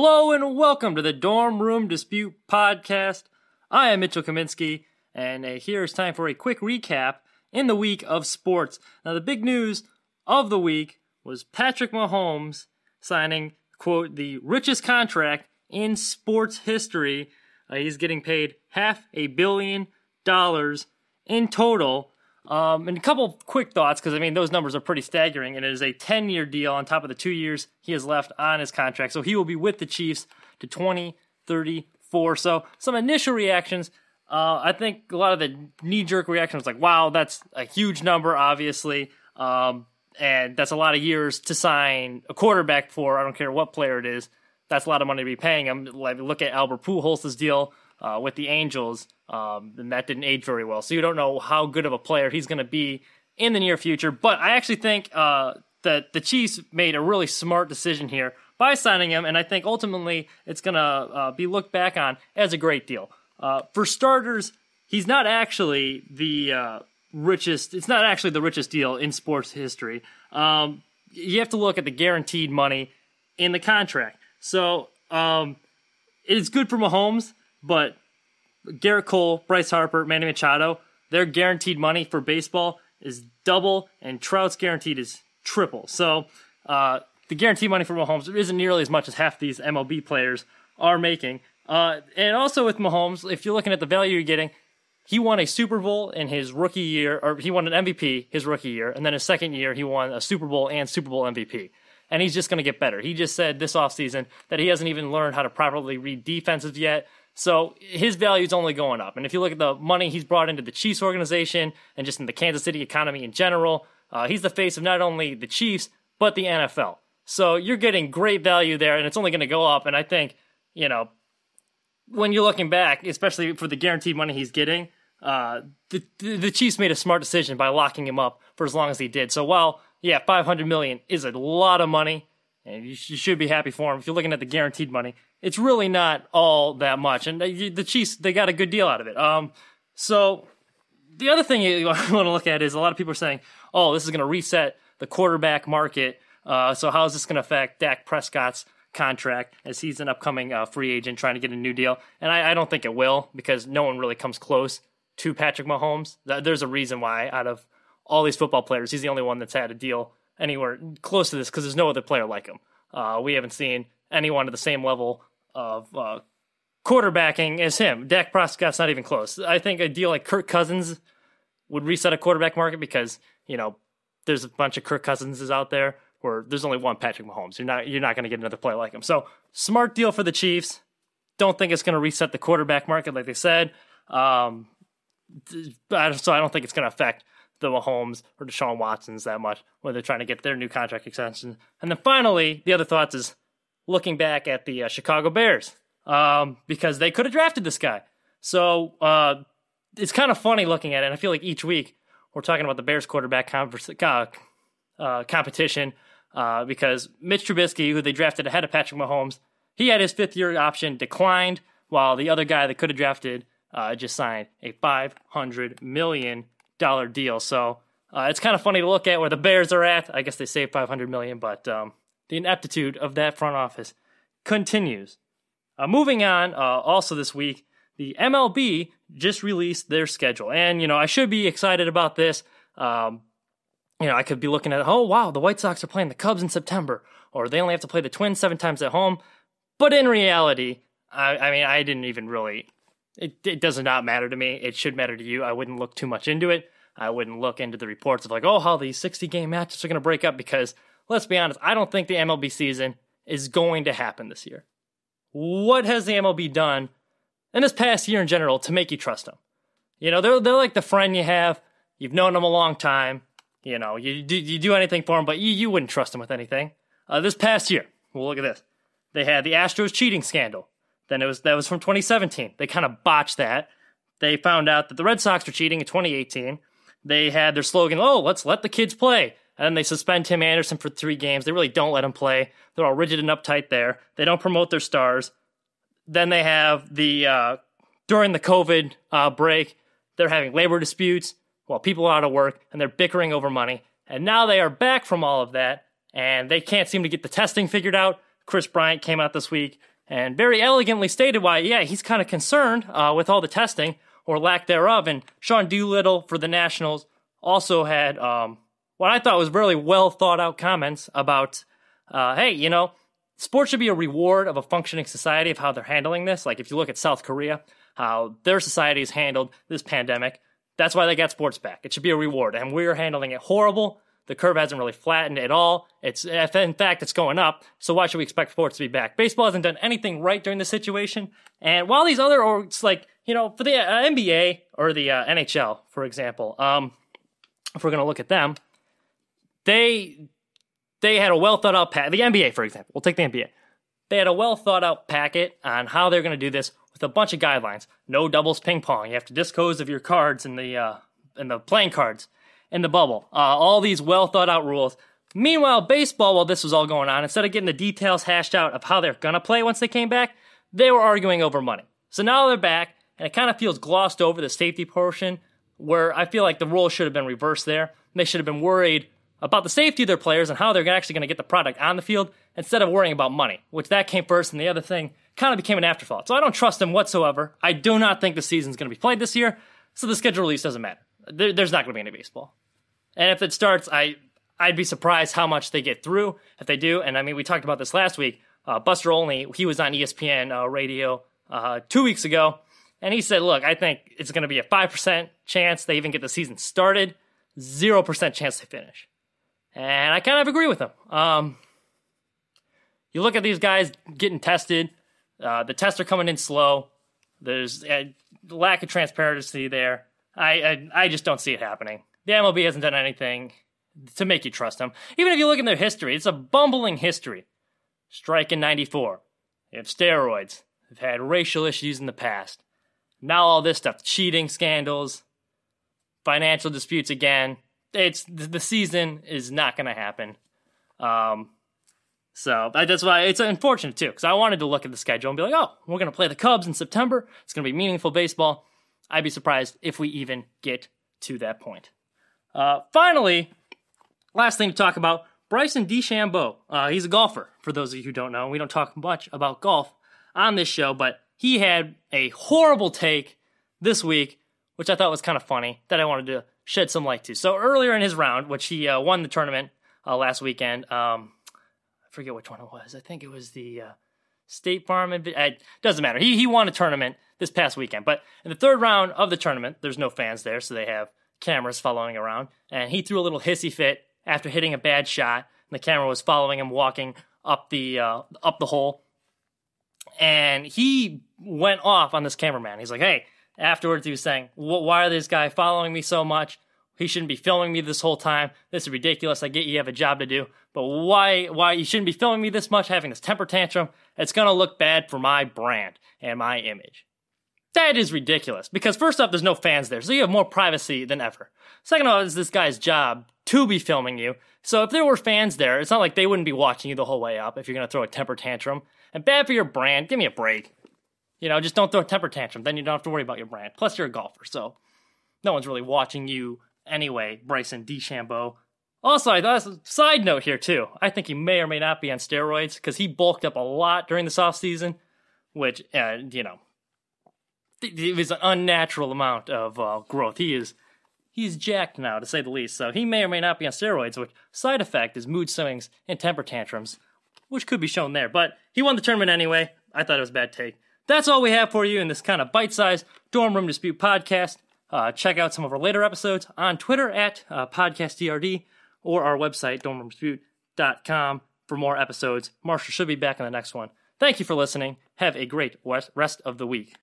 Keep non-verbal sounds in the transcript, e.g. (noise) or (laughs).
Hello and welcome to the Dorm Room Dispute Podcast. I am Mitchell Kaminsky, and uh, here is time for a quick recap in the week of sports. Now, the big news of the week was Patrick Mahomes signing, quote, the richest contract in sports history. Uh, he's getting paid half a billion dollars in total um, and a couple quick thoughts, because I mean, those numbers are pretty staggering, and it is a 10 year deal on top of the two years he has left on his contract. So he will be with the Chiefs to 2034. So, some initial reactions. Uh, I think a lot of the knee jerk reaction was like, wow, that's a huge number, obviously. Um, and that's a lot of years to sign a quarterback for. I don't care what player it is. That's a lot of money to be paying him. Like, look at Albert Pujols' deal uh, with the Angels. Um, and that didn't age very well. So you don't know how good of a player he's going to be in the near future. But I actually think uh, that the Chiefs made a really smart decision here by signing him, and I think ultimately it's going to uh, be looked back on as a great deal. Uh, for starters, he's not actually the uh, richest. It's not actually the richest deal in sports history. Um, you have to look at the guaranteed money in the contract. So um, it's good for Mahomes, but Gerrit Cole, Bryce Harper, Manny Machado, their guaranteed money for baseball is double, and Trout's guaranteed is triple. So uh, the guaranteed money for Mahomes isn't nearly as much as half these MLB players are making. Uh, and also with Mahomes, if you're looking at the value you're getting, he won a Super Bowl in his rookie year, or he won an MVP his rookie year, and then his second year he won a Super Bowl and Super Bowl MVP. And he's just going to get better. He just said this offseason that he hasn't even learned how to properly read defenses yet. So his value is only going up. And if you look at the money he's brought into the Chiefs organization and just in the Kansas City economy in general, uh, he's the face of not only the Chiefs, but the NFL. So you're getting great value there, and it's only going to go up. And I think, you know, when you're looking back, especially for the guaranteed money he's getting, uh, the, the Chiefs made a smart decision by locking him up for as long as he did. So while, yeah, 500 million is a lot of money, and you, should be happy for him if you're looking at the guaranteed money it's really not all that much. And the Chiefs, they got a good deal out of it. Um, so the other thing (laughs) you want to look at is a lot of people are saying, oh, this is going to reset the quarterback market. Uh, so how is this going to affect Dak Prescott's contract as he's an upcoming uh, free agent trying to get a new deal? And I, I, don't think it will because no one really comes close to Patrick Mahomes. There's a reason why out of all these football players, he's the only one that's had a deal anywhere close to this because there's no other player like him. Uh, we haven't seen anyone at the same level of uh, quarterbacking as him. Dak Prescott's not even close. I think a deal like Kirk Cousins would reset a quarterback market because you know there's a bunch of Kirk Cousinses out there where there's only one Patrick Mahomes. You're not you're not going to get another player like him. So smart deal for the Chiefs. Don't think it's going to reset the quarterback market like they said. Um, so I don't think it's going to affect the Mahomes or Deshaun Watsons that much when they're trying to get their new contract extension. And then finally, the other thoughts is looking back at the uh, Chicago Bears um, because they could have drafted this guy. So uh, it's kind of funny looking at it. And I feel like each week we're talking about the Bears quarterback converse, uh, uh, competition uh, because Mitch Trubisky, who they drafted ahead of Patrick Mahomes, he had his fifth year option declined, while the other guy that could have drafted uh, just signed a $500 million deal. So it's kind of funny to look at where the Bears are at. I guess they saved $500 million, but um, the ineptitude of that front office continues. Uh, moving on, uh, also this week, the MLB just released their schedule. And, you know, I should be excited about this. Um, you know, I could be looking at, oh, wow, the White Sox are playing the Cubs in September, or they only have to play the Twins seven times at home. But in reality, I, I mean, I didn't even really, it, it does not matter to me. It should matter to you. I wouldn't look too much into it. I wouldn't look into the reports of like, oh, how these 60 game matches are going to break up because let's be honest, I don't think the MLB season is going to happen this year. What has the MLB done in this past year in general to make you trust them? You know, they're, they're like the friend you have. You've known them a long time. You know, you do, you do anything for them, but you, you wouldn't trust them with anything. Uh, this past year, well, look at this. They had the Astros cheating scandal. Then it was that was from 2017. They kind of botched that. They found out that the Red Sox were cheating in 2018. They had their slogan, "Oh, let's let the kids play." and then they suspend Tim Anderson for three games. They really don't let him play. They're all rigid and uptight there. They don't promote their stars. Then they have the uh, during the COVID uh, break, they're having labor disputes while people are out of work, and they're bickering over money. And now they are back from all of that, and they can't seem to get the testing figured out. Kris Bryant came out this week and very elegantly stated why, yeah, he's kind of concerned uh, with all the testing or lack thereof. And Sean Doolittle for the Nationals also had um, what I thought was really well thought out comments about, uh, hey, you know, sports should be a reward of a functioning society of how they're handling this. Like if you look at South Korea, how their society has handled this pandemic, that's why they got sports back. It should be a reward, and we're handling it horrible. The curve hasn't really flattened at all. It's in fact it's going up. So why should we expect sports to be back? Baseball hasn't done anything right during this situation. And while these other orgs like you know for the uh, NBA or the uh, NHL, for example, um, if we're going to look at them, they they had a well thought out pack. The NBA, for example, we'll take the NBA. They had a well thought out packet on how they're going to do this with a bunch of guidelines. No doubles ping pong. You have to dispose of your cards in the uh, in the playing cards in the bubble. Uh, all these well thought out rules. Meanwhile, baseball, while this was all going on, instead of getting the details hashed out of how they're gonna play once they came back, they were arguing over money. So now they're back, and it kind of feels glossed over the safety portion, where I feel like the rules should have been reversed there. They should have been worried about the safety of their players and how they're actually to get the product on the field instead of worrying about money, which that came first, and the other thing kind of became an afterthought. So I don't trust them whatsoever. I do not think the season's to be played this year, so the schedule release doesn't matter. There, there's not going to be any baseball. And if it starts, I I'd be surprised how much they get through if they do. And I mean, we talked about this last week. Uh, Buster Olney, he was on ESPN uh, radio uh, two weeks ago, and he said, "Look, I think it's going to be a five percent chance they even get the season started, zero percent chance they finish." And I kind of agree with him. Um, you look at these guys getting tested; uh, the tests are coming in slow. There's a lack of transparency there. I, I I just don't see it happening the MLB hasn't done anything to make you trust them. Even if you look in their history, it's a bumbling history. Strike in 94. They have steroids. They've had racial issues in the past. Now all this stuff, cheating scandals, financial disputes again. It's the season is not going to happen. Um, so that's why it's unfortunate too, because I wanted to look at the schedule and be like, oh, we're going to play the Cubs in September. It's going to be meaningful baseball. I'd be surprised if we even get to that point. Uh, finally, last thing to talk about Bryson DeChambeau. Uh, he's a golfer, for those of you who don't know. We don't talk much about golf on this show, but he had a horrible take this week, which I thought was kind of funny, that I wanted to shed some light to. So earlier in his round, which he uh, won the tournament uh, last weekend, um, I forget which one it was. I think it was the uh, State Farm. It doesn't matter. He he won a tournament this past weekend, but in the third round of the tournament, there's no fans there, so they have cameras following around, and he threw a little hissy fit after hitting a bad shot. And the camera was following him walking up the uh, up the hole, and he went off on this cameraman. He's like, "Hey!" Afterwards, he was saying, "Why are this guy following me so much? He shouldn't be filming me this whole time. This is ridiculous. I get you have a job to do, but why? Why you shouldn't be filming me this much? Having this temper tantrum? It's gonna look bad for my brand and my image." That is ridiculous because first off, there's no fans there, so you have more privacy than ever. Second of all, it's this guy's job to be filming you. So if there were fans there, it's not like they wouldn't be watching you the whole way up if you're going to throw a temper tantrum. And bad for your brand. Give me a break. You know, just don't throw a temper tantrum. Then you don't have to worry about your brand. Plus, you're a golfer, so no one's really watching you anyway, Bryson DeChambeau. Also, I thought, side note here too. I think he may or may not be on steroids because he bulked up a lot during this off season, which, uh, you know, it was an unnatural amount of uh, growth. He is he's jacked now, to say the least. So he may or may not be on steroids, which side effect is mood swings and temper tantrums, which could be shown there. But he won the tournament anyway. I thought it was a bad take. That's all we have for you in this kind of bite-sized dorm room dispute podcast. Uh, check out some of our later episodes on Twitter at uh, podcastdrd or our website dormroomdispute.com for more episodes. Marshall should be back in the next one. Thank you for listening. Have a great rest of the week.